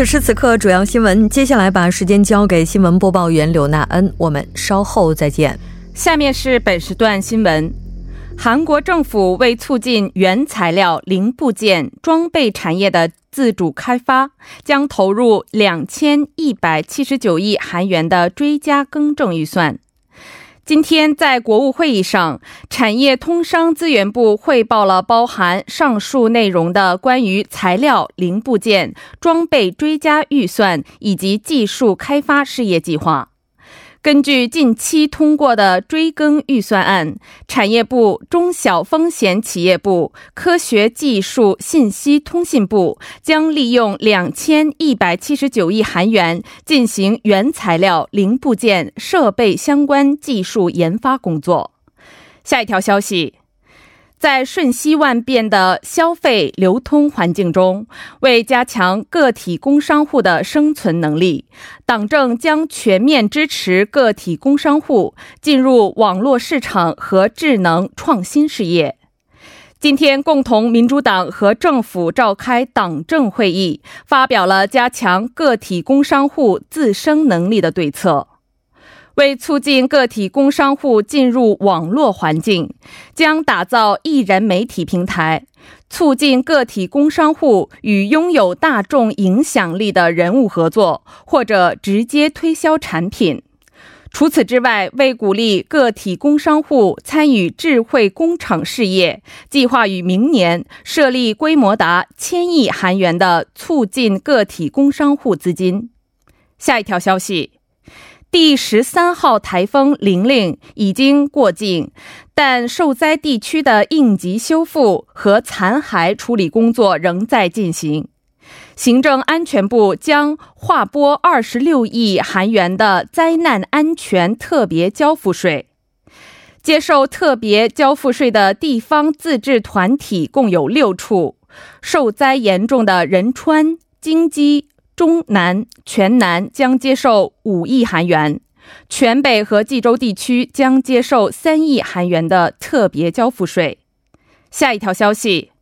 此时此刻，主要新闻。接下来把时间交给新闻播报员柳娜恩，我们稍后再见。下面是本时段新闻：韩国政府为促进原材料、零部件、装备产业的自主开发，将投入两千一百七十九亿韩元的追加更正预算。今天在国务会议上，产业通商资源部汇报了包含上述内容的关于材料、零部件、装备追加预算以及技术开发事业计划。根据近期通过的追更预算案，产业部、中小风险企业部、科学技术信息通信部将利用两千一百七十九亿韩元进行原材料、零部件、设备相关技术研发工作。下一条消息。在瞬息万变的消费流通环境中，为加强个体工商户的生存能力，党政将全面支持个体工商户进入网络市场和智能创新事业。今天，共同民主党和政府召开党政会议，发表了加强个体工商户自身能力的对策。为促进个体工商户进入网络环境，将打造艺人媒体平台，促进个体工商户与拥有大众影响力的人物合作，或者直接推销产品。除此之外，为鼓励个体工商户参与智慧工厂事业，计划于明年设立规模达千亿韩元的促进个体工商户资金。下一条消息。第十三号台风“玲玲”已经过境，但受灾地区的应急修复和残骸处理工作仍在进行。行政安全部将划拨二十六亿韩元的灾难安全特别交付税。接受特别交付税的地方自治团体共有六处，受灾严重的仁川、京畿。中南、全南将接受五亿韩元，全北和济州地区将接受三亿韩元的特别交付税。下一条消息：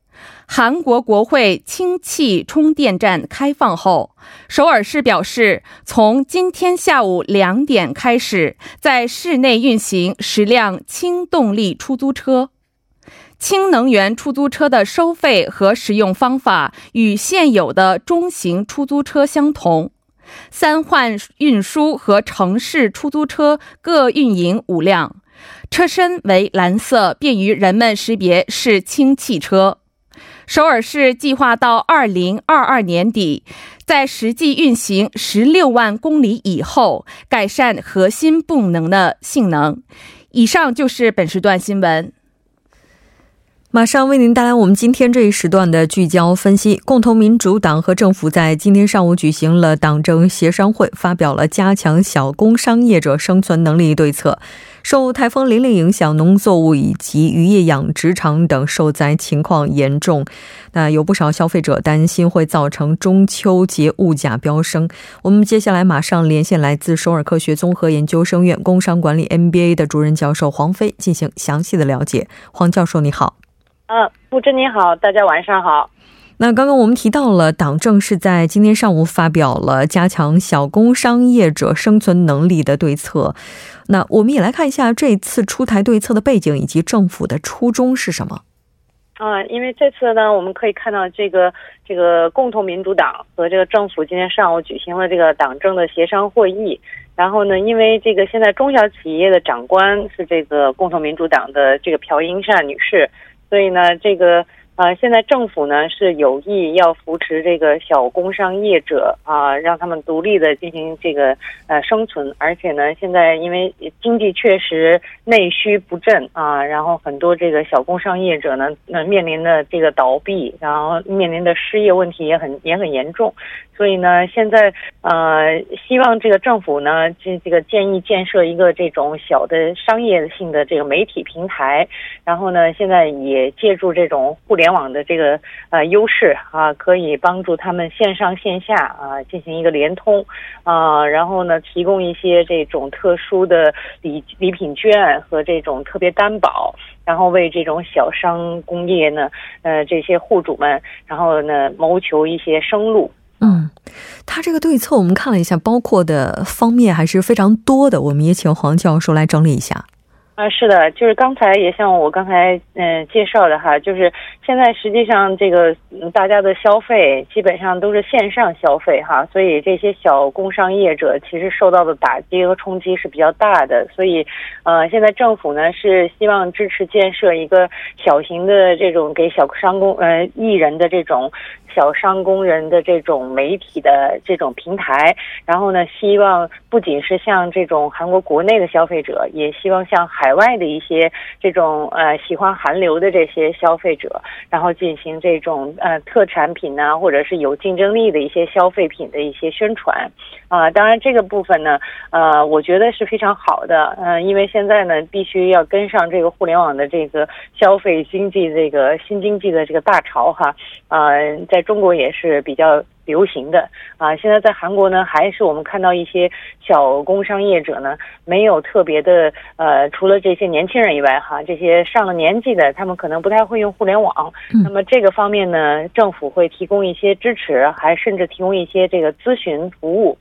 韩国国会氢气充电站开放后，首尔市表示，从今天下午两点开始，在市内运行十辆氢动力出租车。氢能源出租车的收费和使用方法与现有的中型出租车相同，三换运输和城市出租车各运营五辆，车身为蓝色，便于人们识别是氢汽车。首尔市计划到二零二二年底，在实际运行十六万公里以后，改善核心动能的性能。以上就是本时段新闻。马上为您带来我们今天这一时段的聚焦分析。共同民主党和政府在今天上午举行了党政协商会，发表了加强小工商业者生存能力对策。受台风“玲玲”影响，农作物以及渔业养殖场等受灾情况严重。那有不少消费者担心会造成中秋节物价飙升。我们接下来马上连线来自首尔科学综合研究生院工商管理 MBA 的主任教授黄飞，进行详细的了解。黄教授，你好。嗯，布珍你好，大家晚上好。那刚刚我们提到了，党政是在今天上午发表了加强小工商业者生存能力的对策。那我们也来看一下这次出台对策的背景以及政府的初衷是什么。啊，因为这次呢，我们可以看到这个这个共同民主党和这个政府今天上午举行了这个党政的协商会议。然后呢，因为这个现在中小企业的长官是这个共同民主党的这个朴英善女士，所以呢，这个。呃，现在政府呢是有意要扶持这个小工商业者啊，让他们独立的进行这个呃生存，而且呢，现在因为经济确实内需不振啊，然后很多这个小工商业者呢，那面临的这个倒闭，然后面临的失业问题也很也很严重。所以呢，现在呃，希望这个政府呢，这这个建议建设一个这种小的商业性的这个媒体平台，然后呢，现在也借助这种互联联网的这个呃优势啊，可以帮助他们线上线下啊进行一个联通啊，然后呢，提供一些这种特殊的礼礼品券和这种特别担保，然后为这种小商工业呢，呃，这些户主们，然后呢，谋求一些生路。嗯，他这个对策我们看了一下，包括的方面还是非常多的。我们也请黄教授来整理一下。啊，是的，就是刚才也像我刚才嗯介绍的哈，就是现在实际上这个大家的消费基本上都是线上消费哈，所以这些小工商业者其实受到的打击和冲击是比较大的。所以，呃，现在政府呢是希望支持建设一个小型的这种给小商工呃艺人的这种。小商工人的这种媒体的这种平台，然后呢，希望不仅是像这种韩国国内的消费者，也希望像海海外的一些这种呃喜欢韩流的这些消费者，然后进行这种呃特产品呢，或者是有竞争力的一些消费品的一些宣传啊。当然，这个部分呢，呃，我觉得是非常好的，嗯，因为现在呢，必须要跟上这个互联网的这个消费经济这个新经济的这个大潮哈，呃，在中国也是比较流行的啊，现在在韩国呢，还是我们看到一些小工商业者呢，没有特别的呃，除了这些年轻人以外哈，这些上了年纪的，他们可能不太会用互联网。那么这个方面呢，政府会提供一些支持，还甚至提供一些这个咨询服务。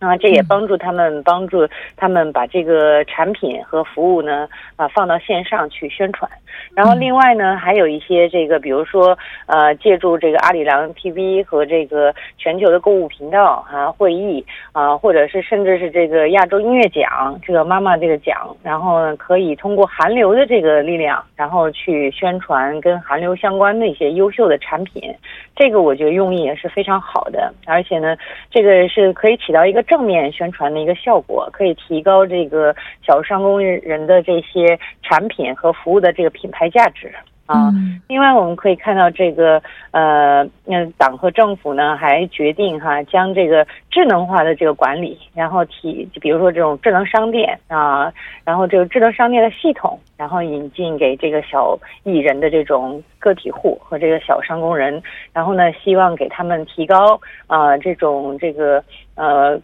啊，这也帮助他们，帮助他们把这个产品和服务呢，啊，放到线上去宣传。然后另外呢，还有一些这个，比如说，呃，借助这个阿里郎 TV 和这个全球的购物频道啊会议啊，或者是甚至是这个亚洲音乐奖这个妈妈这个奖，然后呢，可以通过韩流的这个力量，然后去宣传跟韩流相关的一些优秀的产品。这个我觉得用意也是非常好的，而且呢，这个是可以起到一个。正面宣传的一个效果，可以提高这个小商工人的这些产品和服务的这个品牌价值啊。另外，我们可以看到这个呃，嗯，党和政府呢还决定哈，将这个智能化的这个管理，然后提，比如说这种智能商店啊，然后这个智能商店的系统，然后引进给这个小艺人的这种个体户和这个小商工人，然后呢，希望给他们提高啊这种这个呃。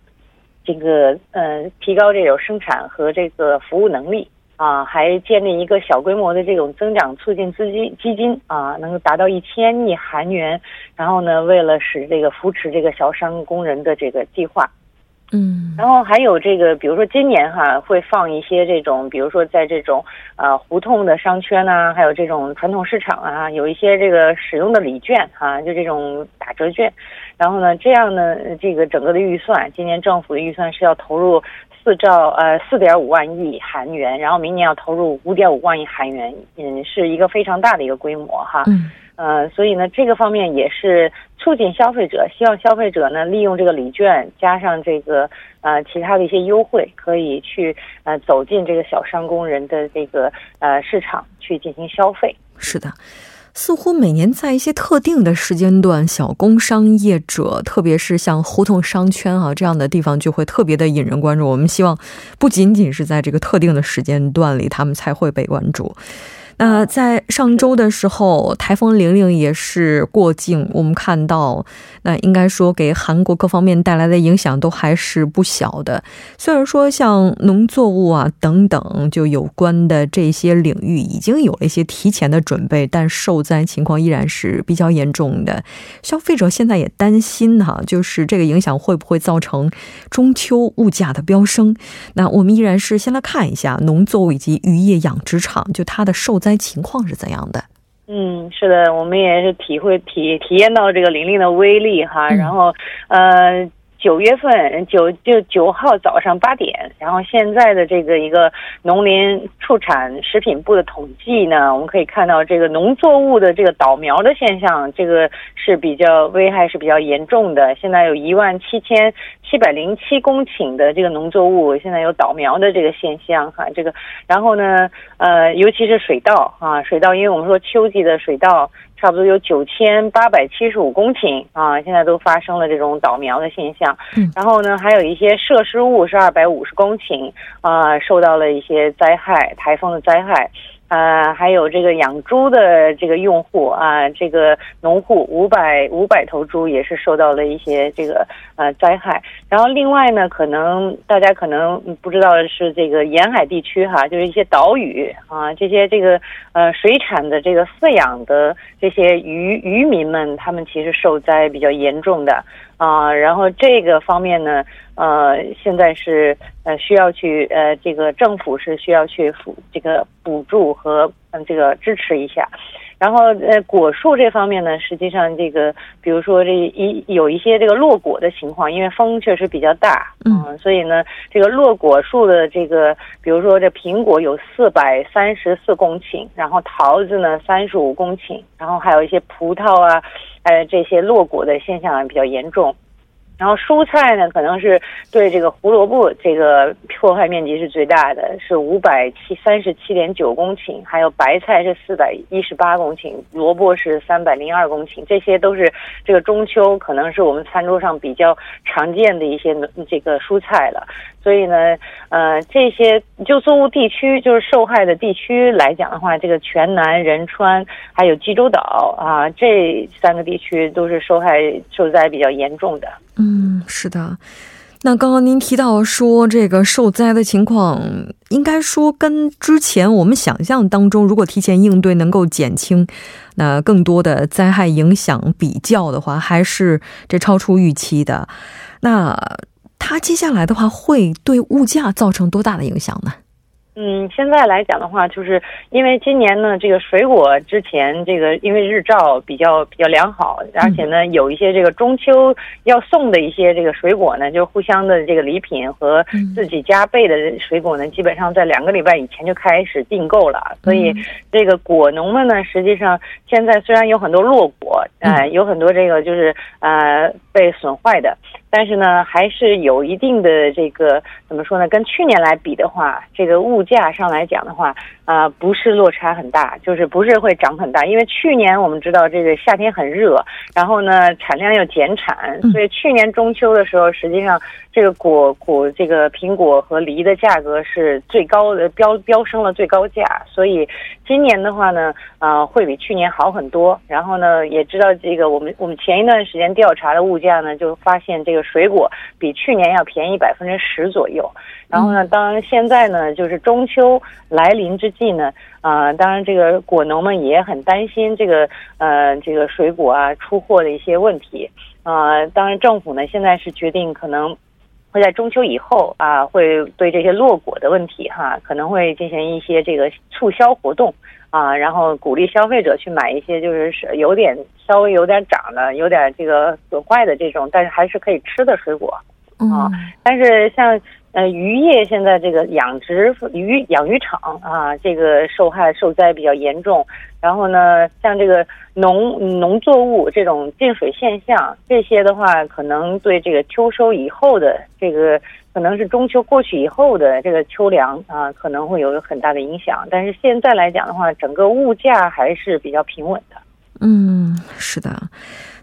这个呃，提高这种生产和这个服务能力啊，还建立一个小规模的这种增长促进资金基金啊，能够达到一千亿韩元。然后呢，为了使这个扶持这个小商工人的这个计划，嗯，然后还有这个，比如说今年哈会放一些这种，比如说在这种呃胡同的商圈呐，还有这种传统市场啊，有一些这个使用的礼券哈，就这种打折券。然后呢，这样呢，这个整个的预算，今年政府的预算是要投入四兆呃四点五万亿韩元，然后明年要投入五点五万亿韩元，嗯，是一个非常大的一个规模哈。呃，所以呢，这个方面也是促进消费者，希望消费者呢利用这个礼券加上这个呃其他的一些优惠，可以去呃走进这个小商工人的这个呃市场去进行消费。是的。似乎每年在一些特定的时间段，小工商业者，特别是像胡同商圈啊这样的地方，就会特别的引人关注。我们希望不仅仅是在这个特定的时间段里，他们才会被关注。那在上周的时候，台风玲玲也是过境，我们看到，那应该说给韩国各方面带来的影响都还是不小的。虽然说像农作物啊等等就有关的这些领域已经有了一些提前的准备，但受灾情况依然是比较严重的。消费者现在也担心哈，就是这个影响会不会造成中秋物价的飙升？那我们依然是先来看一下农作物以及渔业养殖场，就它的受灾情况是怎样的？嗯，是的，我们也是体会体体验到这个玲玲的威力哈。然后，呃。九月份九就九号早上八点，然后现在的这个一个农林畜产食品部的统计呢，我们可以看到这个农作物的这个倒苗的现象，这个是比较危害是比较严重的。现在有一万七千七百零七公顷的这个农作物现在有倒苗的这个现象哈，这个然后呢，呃，尤其是水稻啊，水稻，因为我们说秋季的水稻。差不多有九千八百七十五公顷啊，现在都发生了这种倒苗的现象。嗯，然后呢，还有一些设施物是二百五十公顷啊，受到了一些灾害，台风的灾害。呃，还有这个养猪的这个用户啊，这个农户五百五百头猪也是受到了一些这个呃灾害。然后另外呢，可能大家可能不知道的是，这个沿海地区哈，就是一些岛屿啊，这些这个呃水产的这个饲养的这些渔渔民们，他们其实受灾比较严重的。啊，然后这个方面呢，呃，现在是呃需要去呃这个政府是需要去辅这个补助和嗯这个支持一下，然后呃果树这方面呢，实际上这个比如说这一有一些这个落果的情况，因为风确实比较大，嗯，所以呢这个落果树的这个，比如说这苹果有四百三十四公顷，然后桃子呢三十五公顷，然后还有一些葡萄啊。呃，这些落果的现象比较严重，然后蔬菜呢，可能是对这个胡萝卜这个破坏面积是最大的，是五百七三十七点九公顷，还有白菜是四百一十八公顷，萝卜是三百零二公顷，这些都是这个中秋可能是我们餐桌上比较常见的一些这个蔬菜了。所以呢，呃，这些就作物地区，就是受害的地区来讲的话，这个全南、仁川还有济州岛啊，这三个地区都是受害受灾比较严重的。嗯，是的。那刚刚您提到说，这个受灾的情况，应该说跟之前我们想象当中，如果提前应对能够减轻那更多的灾害影响比较的话，还是这超出预期的。那。它接下来的话会对物价造成多大的影响呢？嗯，现在来讲的话，就是因为今年呢，这个水果之前这个因为日照比较比较良好，而且呢，有一些这个中秋要送的一些这个水果呢，就互相的这个礼品和自己加倍的水果呢，基本上在两个礼拜以前就开始订购了。所以这个果农们呢，实际上现在虽然有很多落果，呃，有很多这个就是呃被损坏的。但是呢，还是有一定的这个怎么说呢？跟去年来比的话，这个物价上来讲的话，啊，不是落差很大，就是不是会涨很大。因为去年我们知道这个夏天很热，然后呢产量又减产，所以去年中秋的时候，实际上这个果果这个苹果和梨的价格是最高的，飙飙升了最高价。所以今年的话呢，啊，会比去年好很多。然后呢，也知道这个我们我们前一段时间调查的物价呢，就发现这个。水果比去年要便宜百分之十左右，然后呢，当然现在呢，就是中秋来临之际呢，啊，当然这个果农们也很担心这个呃这个水果啊出货的一些问题啊，当然政府呢现在是决定可能会在中秋以后啊，会对这些落果的问题哈，可能会进行一些这个促销活动。啊，然后鼓励消费者去买一些，就是有点稍微有点长的，有点这个损坏的这种，但是还是可以吃的水果啊。但是像呃渔业现在这个养殖鱼养鱼场啊，这个受害受灾比较严重。然后呢，像这个农农作物这种进水现象，这些的话，可能对这个秋收以后的这个。可能是中秋过去以后的这个秋粮啊，可能会有很大的影响。但是现在来讲的话，整个物价还是比较平稳的。嗯，是的。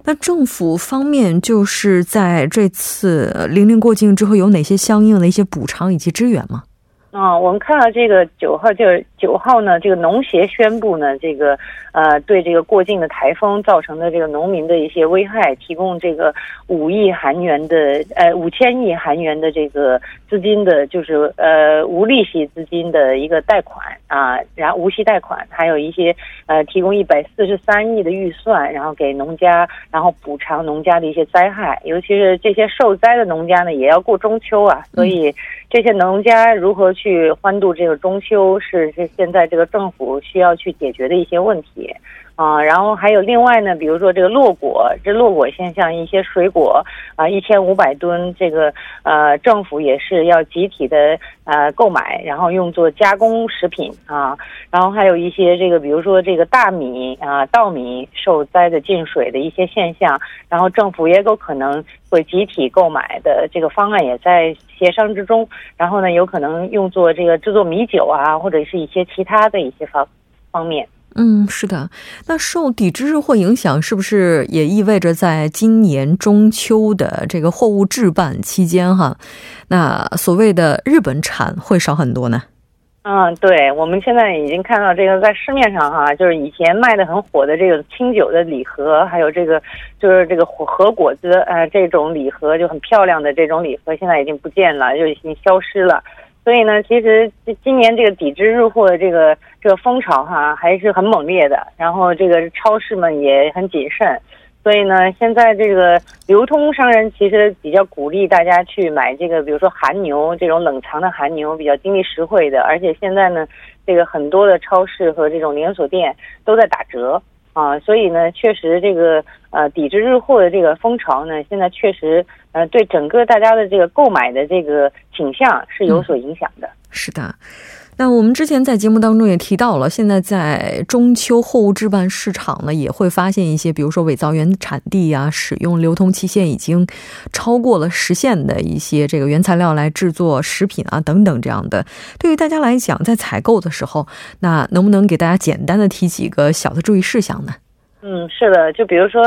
那政府方面就是在这次零零过境之后，有哪些相应的一些补偿以及支援吗？啊，我们看到这个九号就是。九号呢，这个农协宣布呢，这个呃，对这个过境的台风造成的这个农民的一些危害，提供这个五亿韩元的呃五千亿韩元的这个资金的，就是呃无利息资金的一个贷款啊，然后无息贷款，还有一些呃提供一百四十三亿的预算，然后给农家，然后补偿农家的一些灾害，尤其是这些受灾的农家呢，也要过中秋啊，所以。这些农家如何去欢度这个中秋，是是现在这个政府需要去解决的一些问题。啊，然后还有另外呢，比如说这个落果，这落果现象，一些水果啊，一千五百吨，这个呃，政府也是要集体的呃购买，然后用作加工食品啊，然后还有一些这个，比如说这个大米啊、稻米受灾的进水的一些现象，然后政府也有可能会集体购买的这个方案也在协商之中，然后呢，有可能用作这个制作米酒啊，或者是一些其他的一些方方面。嗯，是的。那受抵制日货影响，是不是也意味着在今年中秋的这个货物置办期间，哈，那所谓的日本产会少很多呢？嗯，对，我们现在已经看到这个在市面上哈，就是以前卖的很火的这个清酒的礼盒，还有这个就是这个和果子呃这种礼盒就很漂亮的这种礼盒，现在已经不见了，就已经消失了。所以呢，其实今年这个抵制日货的这个这个风潮哈还是很猛烈的，然后这个超市们也很谨慎，所以呢，现在这个流通商人其实比较鼓励大家去买这个，比如说韩牛这种冷藏的韩牛，比较经济实惠的，而且现在呢，这个很多的超市和这种连锁店都在打折。啊，所以呢，确实这个呃抵制日货的这个风潮呢，现在确实呃对整个大家的这个购买的这个倾向是有所影响的。是的。那我们之前在节目当中也提到了，现在在中秋货物置办市场呢，也会发现一些，比如说伪造原产地呀，使用流通期限已经超过了时限的一些这个原材料来制作食品啊等等这样的。对于大家来讲，在采购的时候，那能不能给大家简单的提几个小的注意事项呢？嗯，是的，就比如说，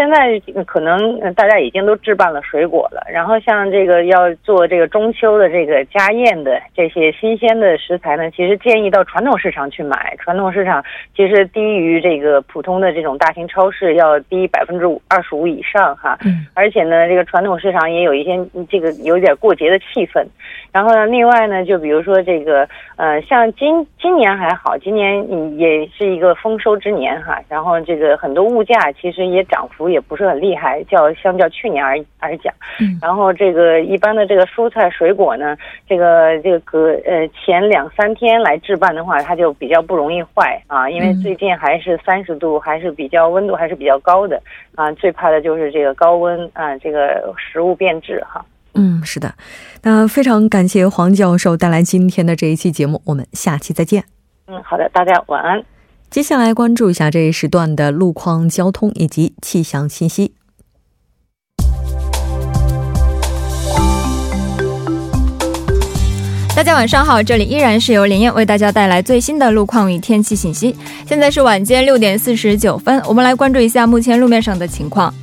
现在可能大家已经都置办了水果了，然后像这个要做这个中秋的这个家宴的这些新鲜的食材呢，其实建议到传统市场去买。传统市场其实低于这个普通的这种大型超市要低百分之五二十五以上哈。嗯。而且呢，这个传统市场也有一些这个有点过节的气氛。然后呢，另外呢，就比如说这个呃，像今今年还好，今年也是一个丰收之年哈。然后这个。很多物价其实也涨幅也不是很厉害，较相较去年而而讲，然后这个一般的这个蔬菜水果呢，这个这个隔呃前两三天来置办的话，它就比较不容易坏啊，因为最近还是三十度，还是比较温度还是比较高的啊，最怕的就是这个高温啊，这个食物变质哈。嗯，是的，那非常感谢黄教授带来今天的这一期节目，我们下期再见。嗯，好的，大家晚安。接下来关注一下这一时段的路况、交通以及气象信息。大家晚上好，这里依然是由林燕为大家带来最新的路况与天气信息。现在是晚间六点四十九分，我们来关注一下目前路面上的情况。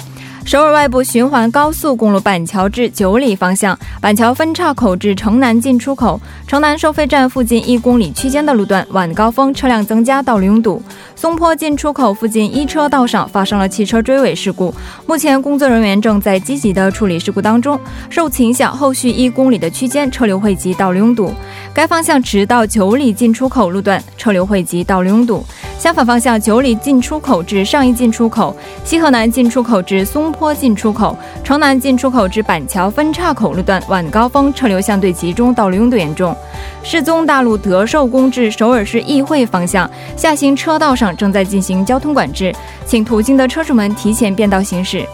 首尔外部循环高速公路板桥至九里方向，板桥分岔口至城南进出口、城南收费站附近一公里区间的路段，晚高峰车辆增加，道路拥堵。松坡进出口附近一车道上发生了汽车追尾事故，目前工作人员正在积极的处理事故当中。受此影响，后续一公里的区间车流汇集，道路拥堵。该方向直到九里进出口路段车流汇集，道路拥堵。相反方向，九里进出口至上一进出口、西河南进出口至松坡进出口、城南进出口至板桥分岔口路段，晚高峰车流相对集中，道路拥堵严重。世宗大路德寿宫至首尔市议会方向下行车道上正在进行交通管制，请途经的车主们提前变道行驶。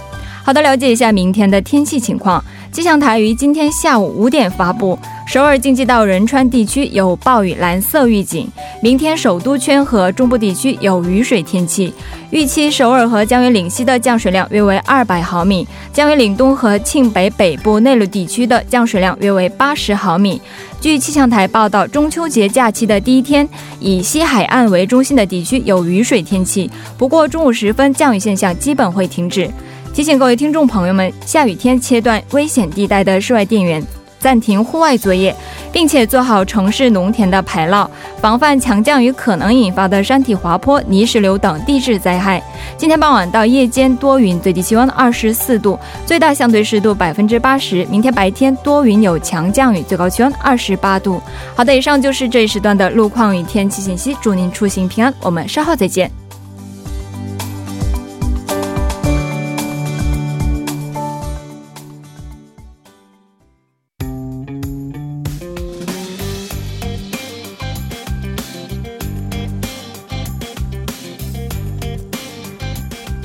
好的，了解一下明天的天气情况。气象台于今天下午五点发布。首尔京畿道仁川地区有暴雨蓝色预警，明天首都圈和中部地区有雨水天气，预期首尔和江原岭西的降水量约为二百毫米，江原岭东和庆北北部内陆地区的降水量约为八十毫米。据气象台报道，中秋节假期的第一天，以西海岸为中心的地区有雨水天气，不过中午时分降雨现象基本会停止。提醒各位听众朋友们，下雨天切断危险地带的室外电源。暂停户外作业，并且做好城市农田的排涝，防范强降雨可能引发的山体滑坡、泥石流等地质灾害。今天傍晚到夜间多云，最低气温二十四度，最大相对湿度百分之八十。明天白天多云有强降雨，最高气温二十八度。好的，以上就是这一时段的路况与天气信息，祝您出行平安，我们稍后再见。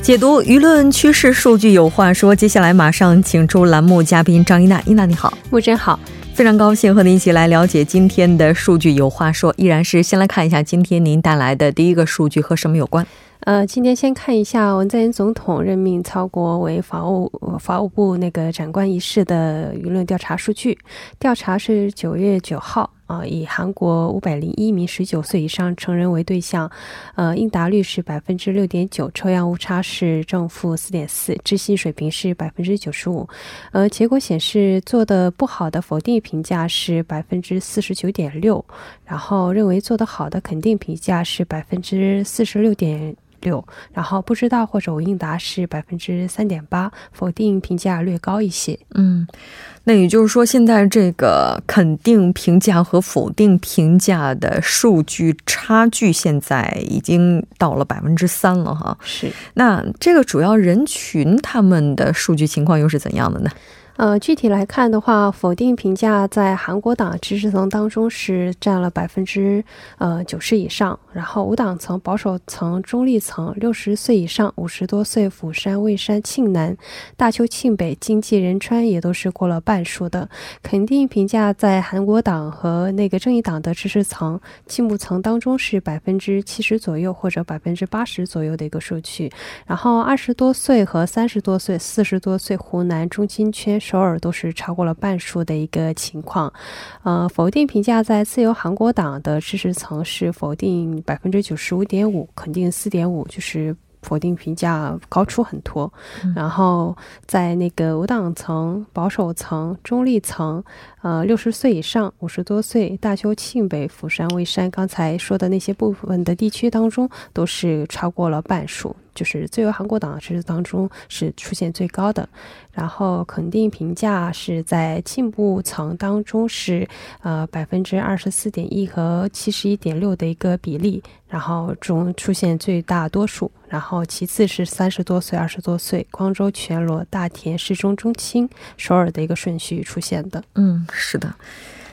解读舆论趋势，数据有话说。接下来马上请出栏目嘉宾张一娜，一娜你好，木真好，非常高兴和您一起来了解今天的数据有话说。依然是先来看一下今天您带来的第一个数据和什么有关？呃，今天先看一下文在寅总统任命曹国为法务法务部那个长官一事的舆论调查数据。调查是九月九号。啊，以韩国五百零一名十九岁以上成人为对象，呃，应答率是百分之六点九，抽样误差是正负四点四，置信水平是百分之九十五。呃，结果显示做的不好的否定评价是百分之四十九点六，然后认为做得好的肯定评价是百分之四十六点六，然后不知道或者无应答是百分之三点八，否定评价略高一些。嗯。那也就是说，现在这个肯定评价和否定评价的数据差距，现在已经到了百分之三了，哈。是。那这个主要人群他们的数据情况又是怎样的呢？呃，具体来看的话，否定评价在韩国党支持层当中是占了百分之呃九十以上，然后无党层、保守层、中立层，六十岁以上、五十多岁，釜山、蔚山、庆南、大邱、庆北、经济仁川也都是过了半数的。肯定评价在韩国党和那个正义党的支持层、进步层当中是百分之七十左右或者百分之八十左右的一个数据。然后二十多岁和三十多岁、四十多岁，湖南中心圈。首尔都是超过了半数的一个情况，呃，否定评价在自由韩国党的支持层是否定百分之九十五点五，肯定四点五，就是否定评价高出很多。然后在那个无党层、保守层、中立层，呃，六十岁以上、五十多岁，大邱、庆北、釜山、蔚山，刚才说的那些部分的地区当中，都是超过了半数。就是自由韩国党支持当中是出现最高的，然后肯定评价是在进步层当中是呃百分之二十四点一和七十一点六的一个比例，然后中出现最大多数，然后其次是三十多岁、二十多岁，光州、全罗、大田、市中、中青、首尔的一个顺序出现的。嗯，是的。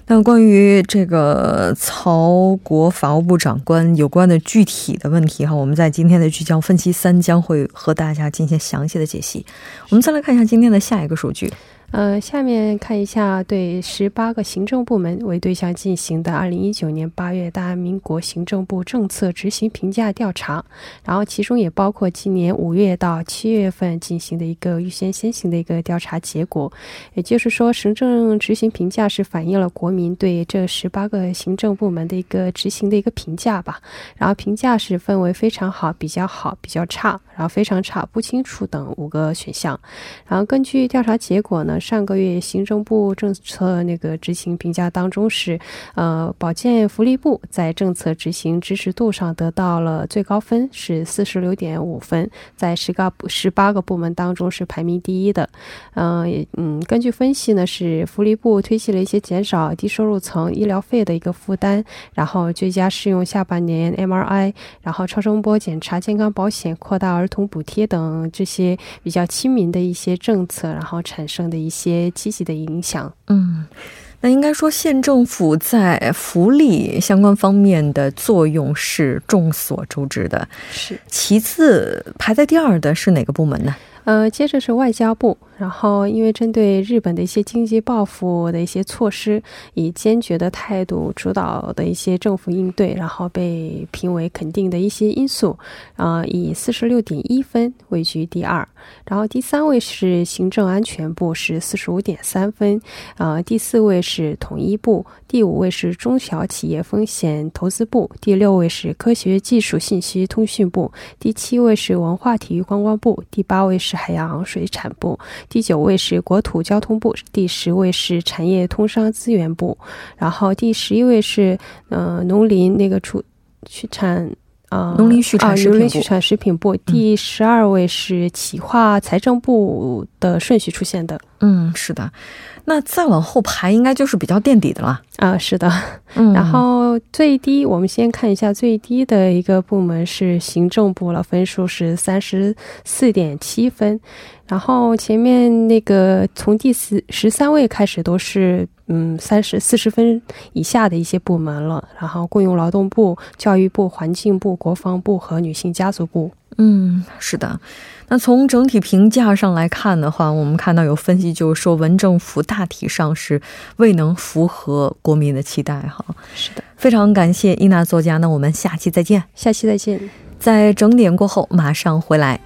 那关于这个曹国法务部长官有关的具体的问题哈，我们在今天的聚焦分析三将会和大家进行详细的解析。我们再来看一下今天的下一个数据。呃，下面看一下对十八个行政部门为对象进行的二零一九年八月大韩民国行政部政策执行评价调查，然后其中也包括今年五月到七月份进行的一个预先先行的一个调查结果。也就是说，行政执行评价是反映了国民对这十八个行政部门的一个执行的一个评价吧。然后评价是分为非常好、比较好、比较差，然后非常差、不清楚等五个选项。然后根据调查结果呢。上个月行政部政策那个执行评价当中是，呃，保健福利部在政策执行支持度上得到了最高分，是四十六点五分，在十个十八个部门当中是排名第一的。嗯嗯，根据分析呢，是福利部推行了一些减少低收入层医疗费的一个负担，然后最佳适用下半年 MRI，然后超声波检查、健康保险、扩大儿童补贴等这些比较亲民的一些政策，然后产生的一。些积极的影响，嗯，那应该说县政府在福利相关方面的作用是众所周知的，是。其次排在第二的是哪个部门呢？呃，接着是外交部。然后，因为针对日本的一些经济报复的一些措施，以坚决的态度主导的一些政府应对，然后被评为肯定的一些因素，啊，以四十六点一分位居第二。然后第三位是行政安全部，是四十五点三分。啊，第四位是统一部，第五位是中小企业风险投资部，第六位是科学技术信息通讯部，第七位是文化体育观光部，第八位是是海洋水产部，第九位是国土交通部，第十位是产业通商资源部，然后第十一位是呃农林那个畜畜产。啊，农林畜产食品部，农林畜产食品部第十二位是企划财政部的顺序出现的。嗯，是的。那再往后排，应该就是比较垫底的了。啊，是的。嗯，然后最低，我们先看一下最低的一个部门是行政部了，分数是三十四点七分。然后前面那个从第十十三位开始都是嗯三十四十分以下的一些部门了，然后雇佣劳动部、教育部、环境部、国防部和女性家族部。嗯，是的。那从整体评价上来看的话，我们看到有分析就是说文政府大体上是未能符合国民的期待哈。是的，非常感谢伊娜作家，那我们下期再见。下期再见。在整点过后马上回来。